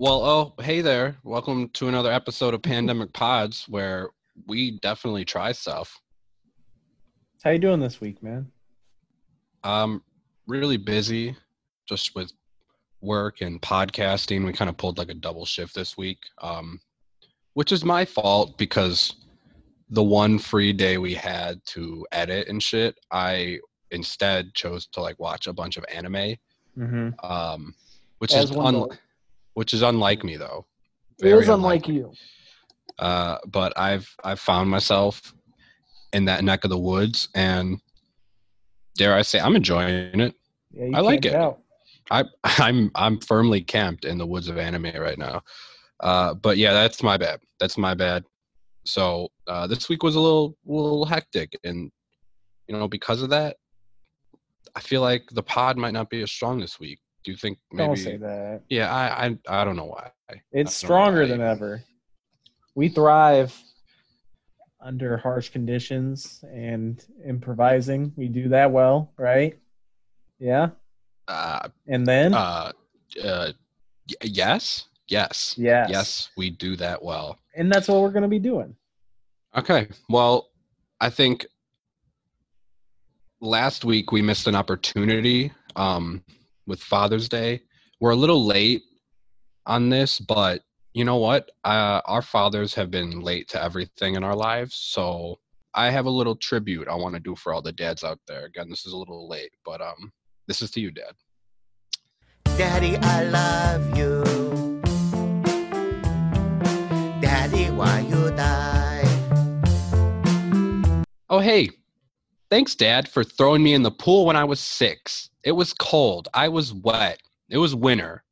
Well, oh, hey there. Welcome to another episode of Pandemic Pods where we definitely try stuff. How you doing this week, man? Um really busy just with work and podcasting. We kind of pulled like a double shift this week. Um which is my fault because the one free day we had to edit and shit, I instead chose to like watch a bunch of anime. Mm-hmm. Um which As is one. Which is unlike me though. It Very is unlike you. uh, but I've I've found myself in that neck of the woods, and dare I say, I'm enjoying it. Yeah, you I like it. Out. I I'm I'm firmly camped in the woods of anime right now. Uh, but yeah, that's my bad. That's my bad. So uh, this week was a little little hectic, and you know because of that, I feel like the pod might not be as strong this week. Do you think maybe? Don't say that. Yeah, I, I I don't know why. It's stronger why. than ever. We thrive under harsh conditions and improvising. We do that well, right? Yeah. Uh, And then uh, uh, y- yes, yes, yes. yes, we do that well. And that's what we're going to be doing. Okay, well, I think last week we missed an opportunity um, with Father's Day. We're a little late on this, but you know what? Uh, our fathers have been late to everything in our lives, so I have a little tribute I want to do for all the dads out there. Again, this is a little late, but um, this is to you, Dad. Daddy, I love you. Daddy, why you die? Oh, hey. Thanks, Dad, for throwing me in the pool when I was six. It was cold. I was wet. It was winter.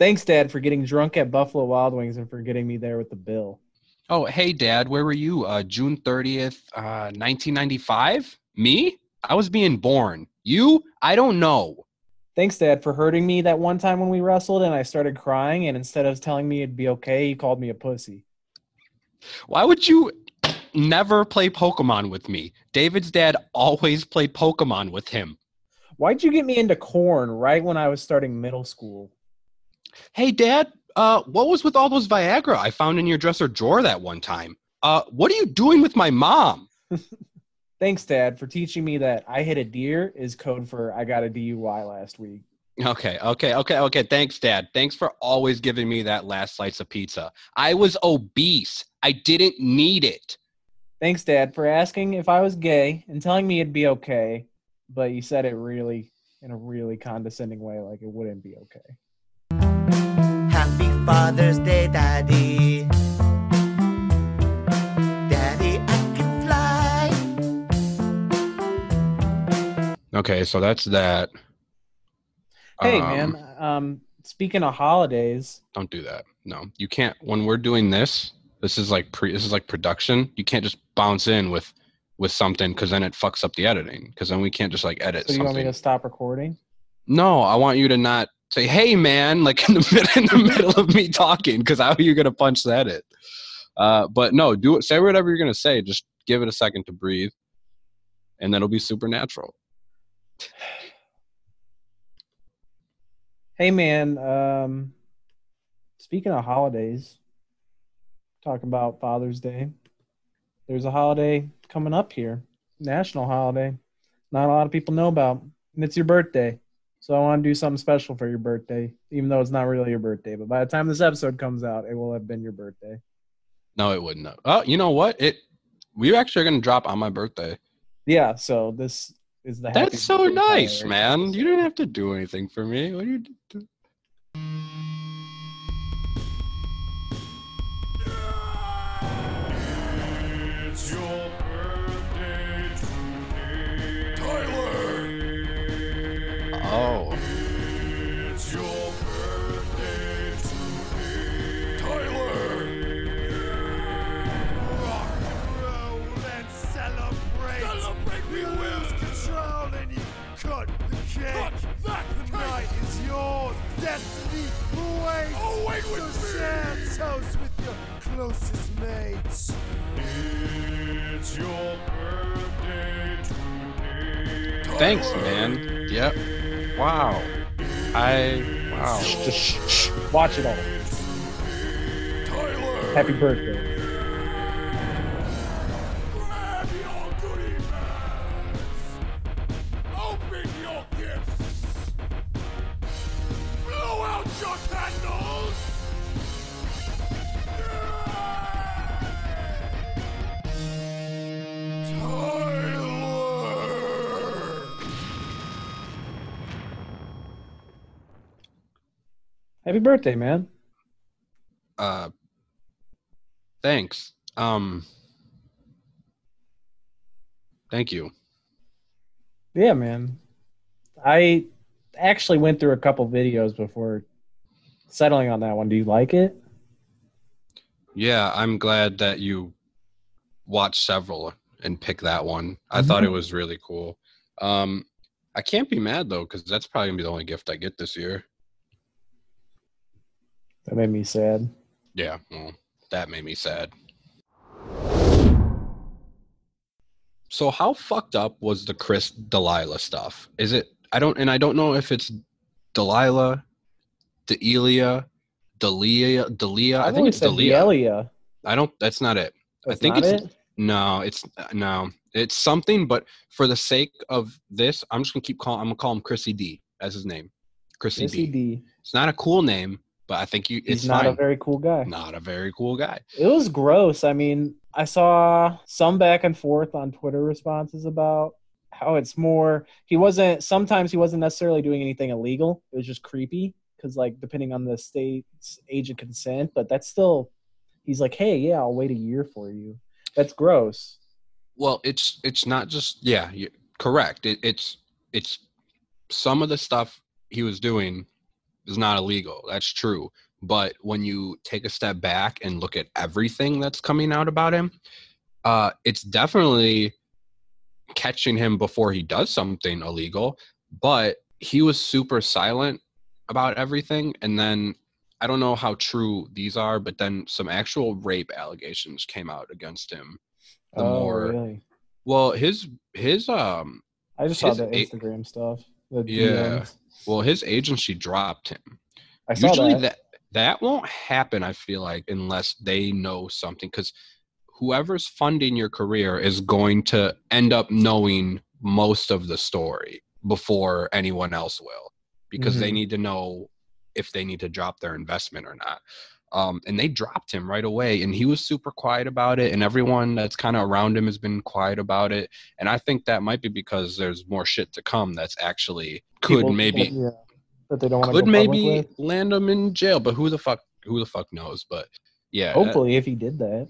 Thanks, Dad, for getting drunk at Buffalo Wild Wings and for getting me there with the bill. Oh, hey, Dad, where were you? Uh, June 30th, uh, 1995? Me? I was being born. You? I don't know. Thanks, Dad, for hurting me that one time when we wrestled and I started crying. And instead of telling me it'd be okay, he called me a pussy. Why would you never play Pokemon with me? David's dad always played Pokemon with him. Why'd you get me into corn right when I was starting middle school? Hey, Dad, uh, what was with all those Viagra I found in your dresser drawer that one time? Uh, what are you doing with my mom? Thanks, Dad, for teaching me that I hit a deer is code for I got a DUI last week. Okay, okay, okay, okay. Thanks, Dad. Thanks for always giving me that last slice of pizza. I was obese. I didn't need it. Thanks, Dad, for asking if I was gay and telling me it'd be okay, but you said it really in a really condescending way, like it wouldn't be okay. Happy Father's Day, Daddy. Daddy, I can fly. Okay, so that's that. Hey, Um, man, um, speaking of holidays, Don't do that. No, you can't. When we're doing this, this is like pre. This is like production. You can't just bounce in with with something because then it fucks up the editing. Because then we can't just like edit so you want me to stop recording? No, I want you to not say, "Hey, man," like in the mid- in the middle of me talking. Because how are you gonna punch that in? Uh, but no, do it. Say whatever you're gonna say. Just give it a second to breathe, and then it'll be supernatural. Hey, man, um, speaking of holidays, talking about Father's Day, there's a holiday coming up here, national holiday. Not a lot of people know about, and it's your birthday. So I want to do something special for your birthday, even though it's not really your birthday. But by the time this episode comes out, it will have been your birthday. No, it wouldn't. Have. Oh, you know what? It. We actually are gonna drop on my birthday. Yeah, so this is the. That's so nice, man. You didn't have to do anything for me. What are you do? Destiny awaits. Oh, wait with so share toast with your closest mates. It's your birthday today. thanks, man. Yep. Wow. I wow. Just shh, shh, watch it all. Happy birthday. Happy birthday, man. Uh, thanks. Um, thank you. Yeah, man. I actually went through a couple videos before settling on that one. Do you like it? Yeah, I'm glad that you watched several and picked that one. I thought it was really cool. Um, I can't be mad though, because that's probably gonna be the only gift I get this year. That made me sad. Yeah, well, that made me sad. So how fucked up was the Chris Delilah stuff? Is it I don't and I don't know if it's Delilah, Delia, Delia, Delia. I think it's Delia. Delia. I don't that's not it. I think it's it? no, it's no. It's something, but for the sake of this, I'm just gonna keep calling I'm gonna call him Chrissy D as his name. Chrissy Missy D. D. It's not a cool name, but I think you He's it's not fine. a very cool guy. not a very cool guy. It was gross. I mean, I saw some back and forth on Twitter responses about how it's more. He wasn't. Sometimes he wasn't necessarily doing anything illegal. It was just creepy because, like, depending on the state's age of consent. But that's still. He's like, hey, yeah, I'll wait a year for you. That's gross. Well, it's it's not just yeah, correct. It, it's it's some of the stuff he was doing is not illegal. That's true. But when you take a step back and look at everything that's coming out about him, uh, it's definitely catching him before he does something illegal. But he was super silent about everything, and then I don't know how true these are, but then some actual rape allegations came out against him. The oh, more really? well, his his um I just saw his the a- Instagram stuff. Yeah. DMs. well his agency dropped him. I saw Usually that. that. that won't happen. I feel like unless they know something, because whoever's funding your career is going to end up knowing most of the story before anyone else will, because they Mhm. need to know if they need to drop their investment or not. Um, and they dropped him right away, and he was super quiet about it. And everyone that's kind of around him has been quiet about it. And I think that might be because there's more shit to come that's actually could People maybe yeah, that they don't could maybe land him in jail, but who the fuck who the fuck knows? But yeah, Hopefully, if he did that.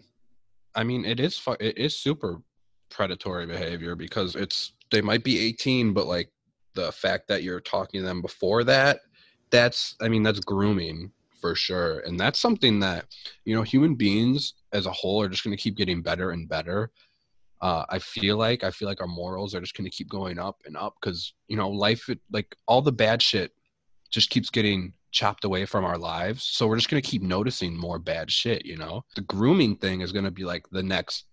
I mean it is fu- it is super predatory behavior because it's they might be 18, but like the fact that you're talking to them before that, that's I mean that's grooming for sure, and that's something that you know human beings as a whole are just going to keep getting better and better. Uh, I feel like I feel like our morals are just going to keep going up and up because you know life it, like all the bad shit just keeps getting chopped away from our lives. So we're just going to keep noticing more bad shit, you know? The grooming thing is going to be like the next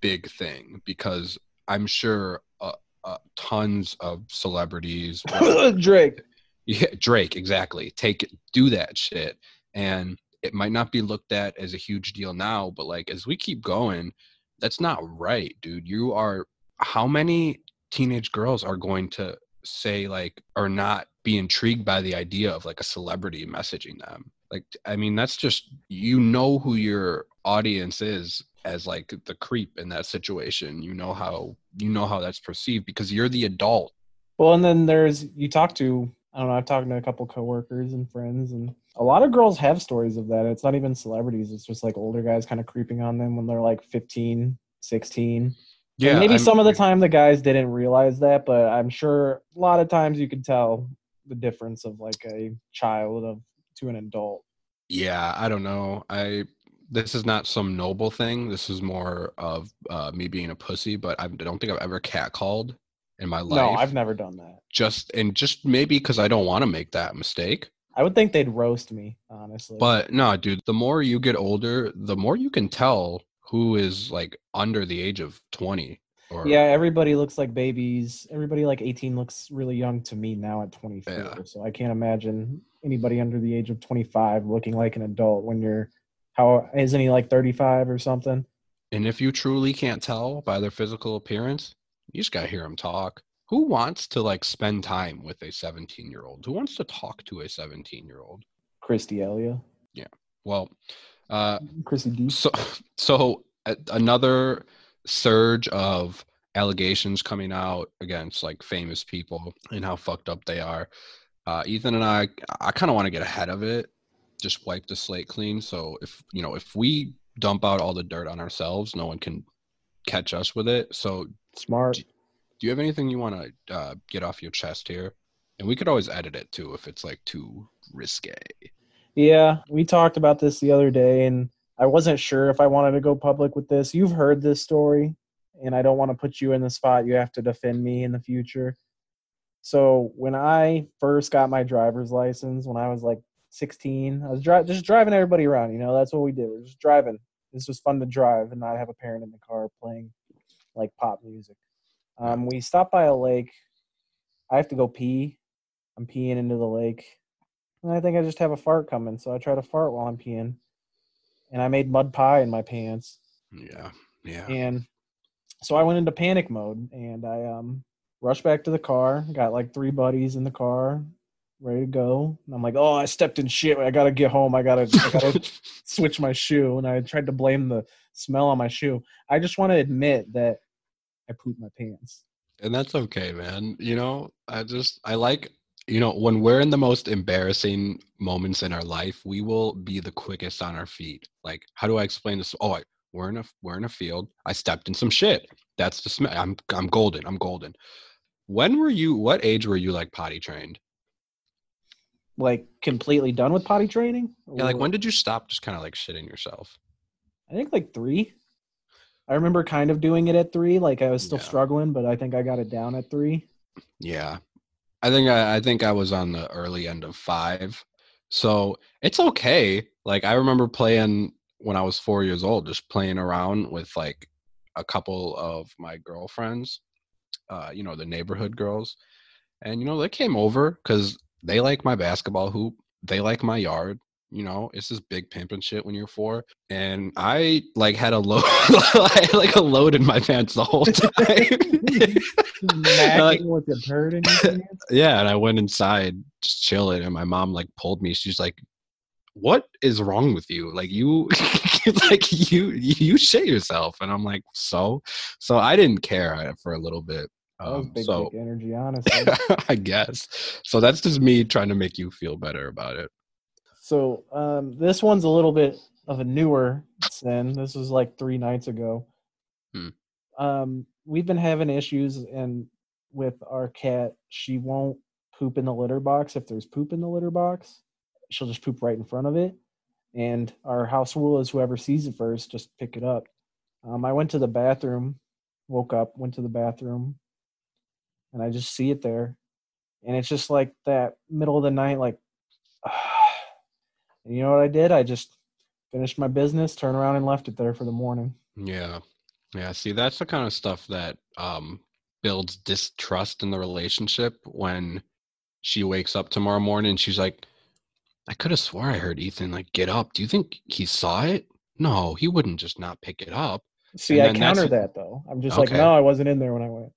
big thing because I'm sure uh, uh, tons of celebrities, Drake. Yeah, Drake, exactly, take it, do that shit. And it might not be looked at as a huge deal now, but like as we keep going, that's not right, dude. You are, how many teenage girls are going to say like or not be intrigued by the idea of like a celebrity messaging them like i mean that's just you know who your audience is as like the creep in that situation you know how you know how that's perceived because you're the adult Well, and then there's you talk to I don't know. I've talked to a couple coworkers and friends, and a lot of girls have stories of that. It's not even celebrities. It's just like older guys kind of creeping on them when they're like 15, 16. yeah and maybe I'm- some of the time the guys didn't realize that, but I'm sure a lot of times you could tell the difference of like a child of to an adult. yeah i don't know i this is not some noble thing this is more of uh, me being a pussy but i don't think i've ever catcalled in my life No, I've never done that. just and just maybe because i don't want to make that mistake I would think they'd roast me, honestly. But no, dude, the more you get older, the more you can tell who is like under the age of 20 or yeah, everybody looks like babies. Everybody like 18 looks really young to me now at 24. Yeah. So I can't imagine anybody under the age of 25 looking like an adult when you're How isn't he like 35 or something? And if you truly can't tell by their physical appearance, you just gotta hear them talk. Who wants to like spend time with a 17 year old? Who wants to talk to a 17 year old? Chris D'Elia, Yeah. Well, uh, Chrissy D. so so another surge of allegations coming out against like famous people and how fucked up they are. Uh, Ethan and I, I kind of want to get ahead of it, just wipe the slate clean. So if you know, if we dump out all the dirt on ourselves, no one can catch us with it. So Smart. do you have anything you want to uh, get off your chest here? And we could always edit it too if it's like too risque. Yeah, we talked about this the other day, and I wasn't sure if I wanted to go public with this. You've heard this story, and I don't want to put you in the spot. You have to defend me in the future. So when I first got my driver's license, when I was like 16, I was dri- just driving everybody around. You know, that's what we did. We were just driving. This was fun to drive and not have a parent in the car playing like pop music. Um, we stopped by a lake. I have to go pee. I'm peeing into the lake. And I think I just have a fart coming, so I try to fart while I'm peeing. And I made mud pie in my pants. Yeah, yeah. And so I went into panic mode and I um rushed back to the car, got like three buddies in the car, ready to go. And I'm like, oh, I stepped in shit. I gotta get home. I gotta I gotta switch my shoe. And I tried to blame the smell on my shoe. I just want to admit that I pooped my pants. and that's okay man you know i just i like you know when we're in the most embarrassing moments in our life we will be the quickest on our feet like how do i explain this oh I, we're in a we're in a field i stepped in some shit that's the smell i'm i'm golden i'm golden when were you what age were you like potty trained Like completely done with potty training. yeah like when did you stop just kind of like shitting yourself I think like three. I remember kind of doing it at three. Like I was still Yeah. struggling, but I think I got it down at three. Yeah. I think I, I think I was on the early end of five. So it's okay. Like I remember playing when I was four years old, just playing around with like a couple of my girlfriends, uh, you know, the neighborhood girls. And you know, they came over because they like my basketball hoop. They like my yard. You know, it's this big pimping shit when you're four. And I like had a load had like a load in my pants the whole time. Like- with the turd in your pants. yeah and i went inside just chilling and my mom like pulled me she's like what is wrong with you like you like you you shit yourself and i'm like so so i didn't care uh, for a little bit That was um, big so dick energy, honestly. i guess so that's just me trying to make you feel better about it so um, this one's a little bit of a newer sin. This was like three nights ago. Hmm. Um, we've been having issues and with our cat. She won't poop in the litter box if there's poop in the litter box. She'll just poop right in front of it. And our house rule is whoever sees it first, just pick it up. Um, I went to the bathroom, woke up, went to the bathroom, and I just see it there. And it's just like that middle of the night, like, and you know what I did? I just finished my business, turned around, and left it there for the morning. yeah yeah see that's the kind of stuff that um builds distrust in the relationship when she wakes up tomorrow morning and she's like i could have swore i heard ethan like get up do you think he saw it no he wouldn't just not pick it up See, I counter that though. I'm just like, no, I wasn't in there when I went.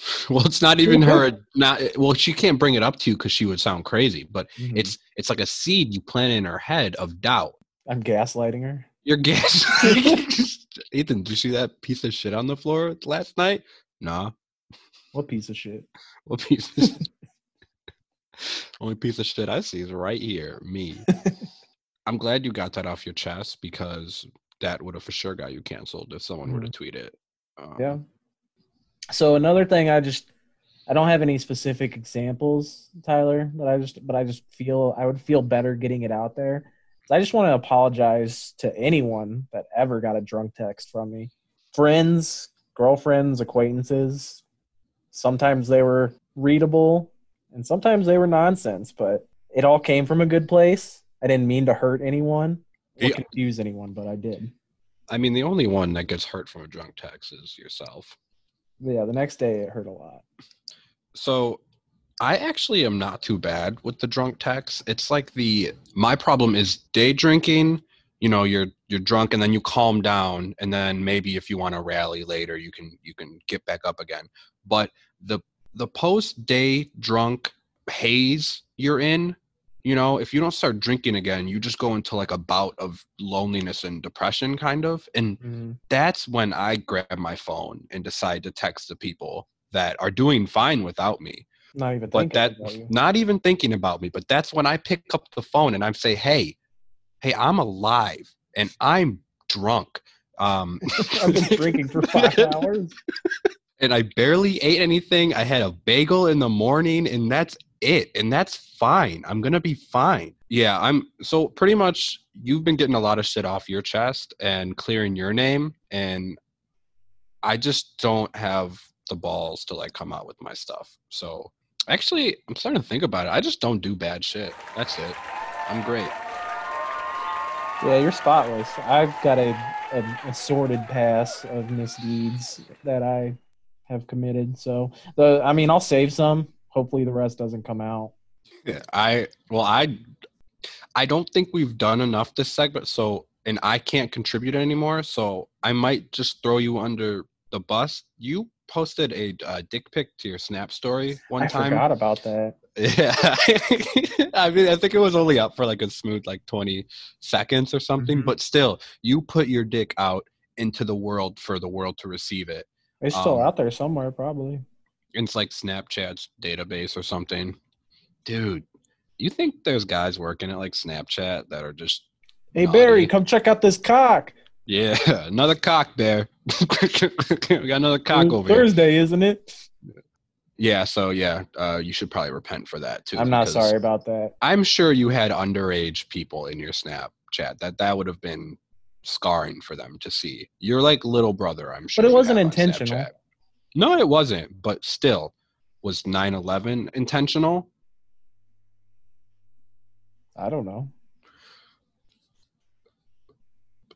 well it's not even her not well she can't bring it up to you because she would sound crazy but Mhm. it's it's like a seed you plant in her head of doubt I'm gaslighting her. you're gas ethan did you see that piece of shit on the floor last night nah What piece of shit? what piece of shit? only piece of shit i see is right here me i'm glad you got that off your chest because that would have for sure got you canceled if someone were to tweet it um, Yeah. So another thing, I just I don't have any specific examples, Tyler, but I just but I just feel I would feel better getting it out there. So I just want to apologize to anyone that ever got a drunk text from me. Friends, girlfriends, acquaintances. Sometimes they were readable and sometimes they were nonsense, but it all came from a good place. I didn't mean to hurt anyone or Yeah. confuse anyone, but I did. i mean the only one that gets hurt from a drunk text is yourself yeah, the next day it hurt a lot. So I actually am not too bad with the drunk texts. It's like the my problem is day drinking you know you're you're drunk and then you calm down and then maybe if you want to rally later you can you can get back up again but the the post day drunk haze you're in you know if you don't start drinking again you just go into like a bout of loneliness and depression kind of and Mhm. that's when i grab my phone and decide to text the people that are doing fine without me Not even but thinking that about you. not even thinking about me but that's when i pick up the phone and i say hey hey i'm alive and i'm drunk um I've been drinking for five hours. and i barely ate anything i had a bagel in the morning and that's it and that's fine i'm gonna be fine yeah i'm so pretty much you've been getting a lot of shit off your chest and clearing your name and i just don't have the balls to like come out with my stuff so actually i'm starting to think about it i just don't do bad shit that's it i'm great Yeah, you're spotless. I've got a, a, a sordid past of misdeeds that I have committed. So the I mean, I'll save some. Hopefully, the rest doesn't come out. Yeah, I well, I I don't think we've done enough this segment, so and I can't contribute anymore, so I might just throw you under the bus. You posted a uh, dick pic to your Snap story one I time. I forgot about that. Yeah, I mean, I think it was only up for like a smooth like twenty seconds or something, Mhm. but still, you put your dick out into the world for the world to receive it. It's still Um, out there somewhere, probably. It's like Snapchat's database or something. Dude, you think there's guys working at like Snapchat that are just Hey naughty? Barry, come check out this cock. Yeah, another cock there. we got another cock over here. Thursday, isn't it? Yeah, so yeah, uh, you should probably repent for that too. I'm not sorry about that. I'm sure you had underage people in your Snapchat. That that would have been scarring for them to see. You're like little brother, I'm sure. But it wasn't intentional. Snapchat. No, it wasn't. But still, was 9/11 intentional? I don't know.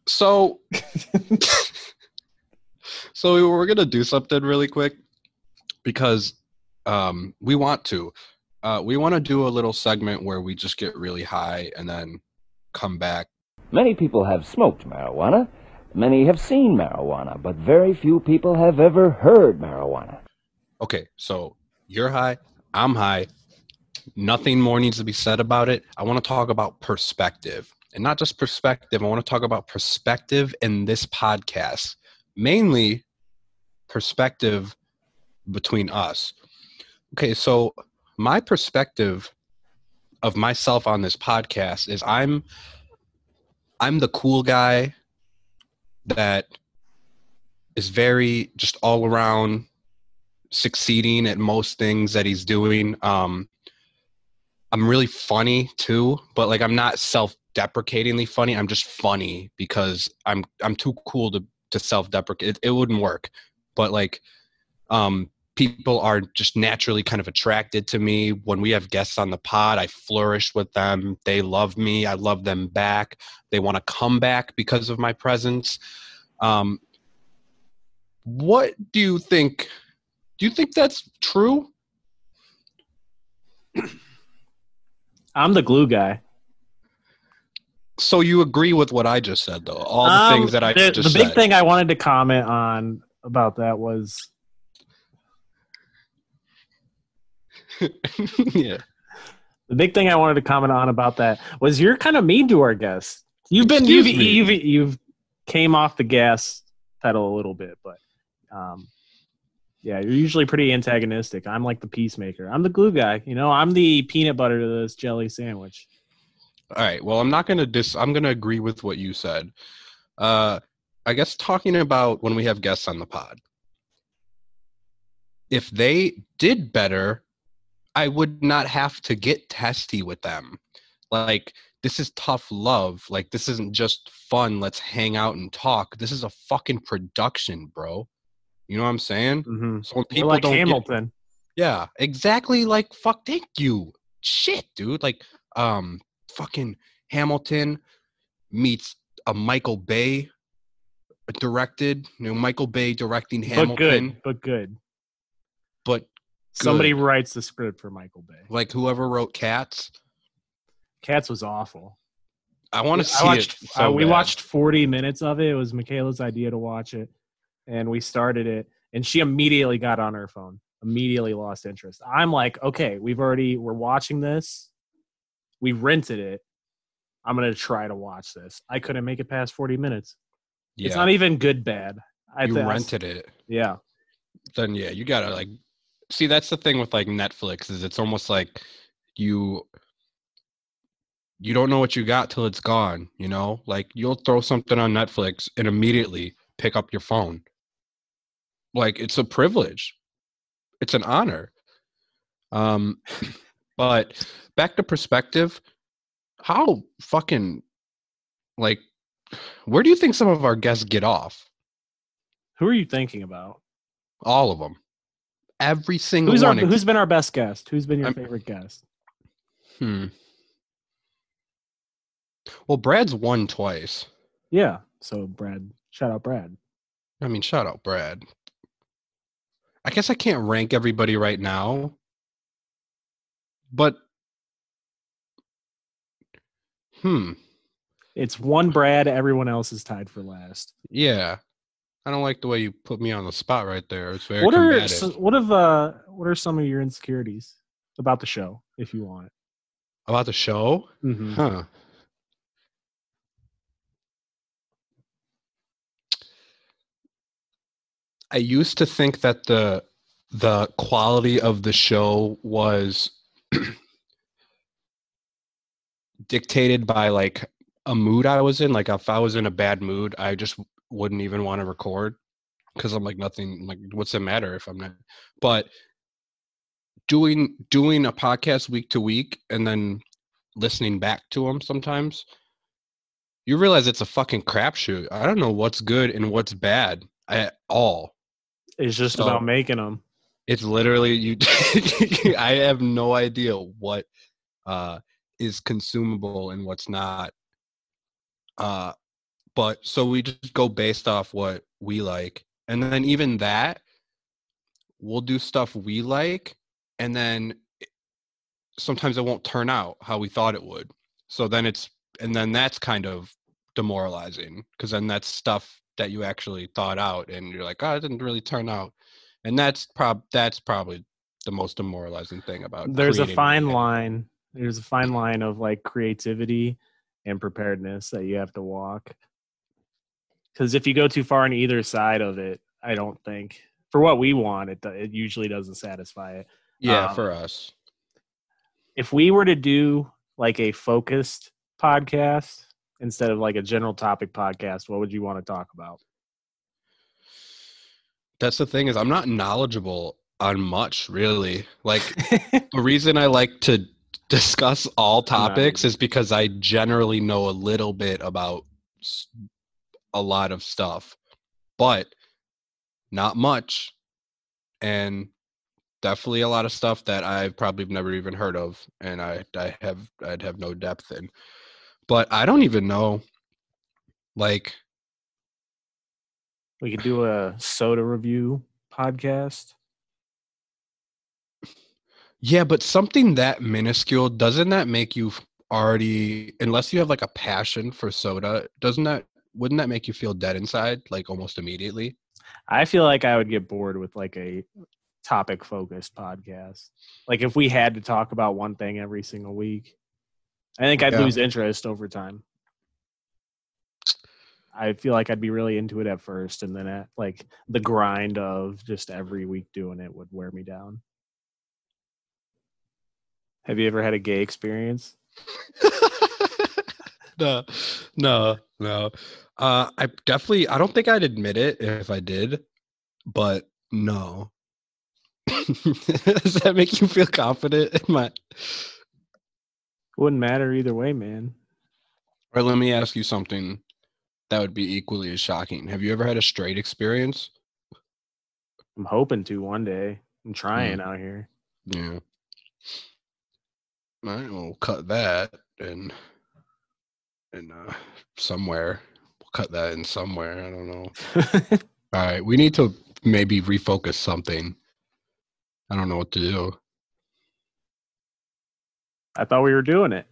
So, so we're gonna do something really quick because um, we want to. Uh, we want to do a little segment where we just get really high and then come back. Many people have smoked marijuana. Many have seen marijuana, but very few people have ever heard marijuana. Okay, so you're high, I'm high. Nothing more needs to be said about it. I want to talk about perspective. And not just perspective, I want to talk about perspective in this podcast. Mainly perspective between us. Okay, so my perspective of myself on this podcast is I'm I'm the cool guy that is very just all around succeeding at most things that he's doing. Um, I'm really funny too, but like I'm not self-deprecatingly funny. I'm just funny because I'm I'm too cool to to self-deprecate. It, it wouldn't work. But like, um, people are just naturally kind of attracted to me. When we have guests on the pod, I flourish with them. They love me. I love them back. They want to come back because of my presence. Um, what do you think? Do you think that's true? I'm the glue guy. So you agree with what I just said, though? All the Um, things that I the, just the big said. thing I wanted to comment on about that was yeah. the big thing I wanted to comment on about that was you're kind of mean to our guests. You've been you've, you've you've came off the gas pedal a little bit, but um, yeah, you're usually pretty antagonistic. I'm like the peacemaker. I'm the glue guy. You know, I'm the peanut butter to this jelly sandwich. All right. Well, I'm not going to dis. I'm to agree with what you said. Uh, I guess talking about when we have guests on the pod, if they did better, I would not have to get testy with them. Like this is tough love. Like this isn't just fun. Let's hang out and talk. This is a fucking production, bro. You know what I'm saying? Mm-hmm. So people like don't get- Hamilton. yeah, exactly. Like fuck, thank you. Shit, dude. Like, um, fucking Hamilton meets a Michael Bay directed. You know, Michael Bay directing Hamilton. but good, but good. but Somebody writes the script for Michael Bay. like whoever wrote Cats. Cats was awful. I want to see watched, it. So uh, we bad. watched 40 minutes of it. It was Michaela's idea to watch it, and we started it, and she immediately got on her phone. Immediately lost interest. I'm like, okay, we've already we're watching this. We rented it. I'm gonna try to watch this. I couldn't make it past 40 minutes. Yeah, It's not even good bad. I you rented it. Yeah. Then yeah, you gotta like see. That's the thing with like Netflix is it's almost like you you don't know what you got till it's gone. You know, like you'll throw something on Netflix and immediately pick up your phone. Like it's a privilege. It's an honor. Um, but back to perspective, how fucking like where do you think some of our guests get off? Who are you thinking about? All of them. Every single Who's one. ex- Who's been our best guest? Who's been your I'm- favorite guest? Hmm. Well, Brad's won twice. Yeah. So Brad, shout out Brad. I mean, shout out Brad. I guess I can't rank everybody right now, but hmm, It's one Brad. Everyone else is tied for last. yeah. I don't like the way you put me on the spot right there. It's very what are combative. s- what of uh what are some of your insecurities about the show, if you want? About the show, Mm-hmm. huh? I used to think that the the quality of the show was dictated by like a mood I was in. Like if I was in a bad mood, I just wouldn't even want to record because I'm like nothing. Like what's the matter if I'm not? But doing doing a podcast week to week and then listening back to them sometimes, you realize it's a fucking crapshoot. I don't know what's good and what's bad at all. It's just So- about making them. It's literally you. I have no idea what uh, is consumable and what's not. Uh, but so we just go based off what we like, and then even that, we'll do stuff we like, and then sometimes it won't turn out how we thought it would. So then it's and then that's kind of demoralizing because then that's stuff that you actually thought out, and you're like, oh, it didn't really turn out and that's prob that's probably the most demoralizing thing about There's a fine line. There's a fine line of like creativity and preparedness that you have to walk. Because if you go too far on either side of it, I don't think for what we want, it it usually doesn't satisfy it. yeah um, for us if we were to do like a focused podcast instead of like a general topic podcast, what would you want to talk about? that's the thing is i'm not knowledgeable on much really like the reason i like to discuss all topics is because i generally know a little bit about a lot of stuff but not much and definitely a lot of stuff that i've probably never even heard of and i i have i'd have no depth in but i don't even know like we could do a soda review podcast. Yeah, but something that minuscule doesn't that make you already unless you have like a passion for soda, doesn't that wouldn't that make you feel dead inside like almost immediately? I feel like I would get bored with like a topic focused podcast. Like if we had to talk about one thing every single week, I think I'd Yeah. lose interest over time. I feel like I'd be really into it at first, and then at like the grind of just every week doing it would wear me down. Have you ever had a gay experience? no, no, no. Uh I definitely I don't think I'd admit it if I did, but no. Does that make you feel confident in my Wouldn't matter either way, man. or let me ask you something that would be equally as shocking. Have you ever had a straight experience? I'm hoping to one day. I'm trying out here. Yeah. All right, we'll cut that and and uh somewhere. We'll cut that in somewhere. I don't know. All right, we need to maybe refocus something. I don't know what to do. I thought we were doing it.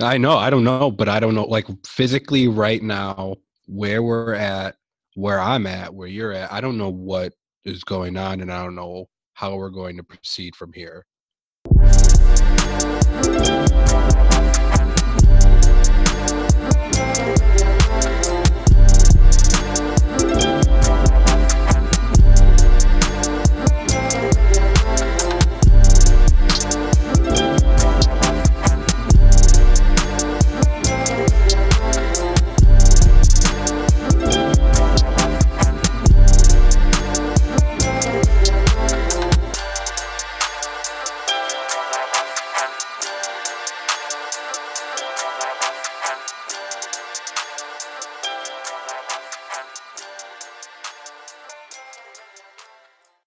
I know, I don't know, but I don't know like physically right now where we're at, where I'm at, where you're at. I don't know what is going on and I don't know how we're going to proceed from here. Thank you.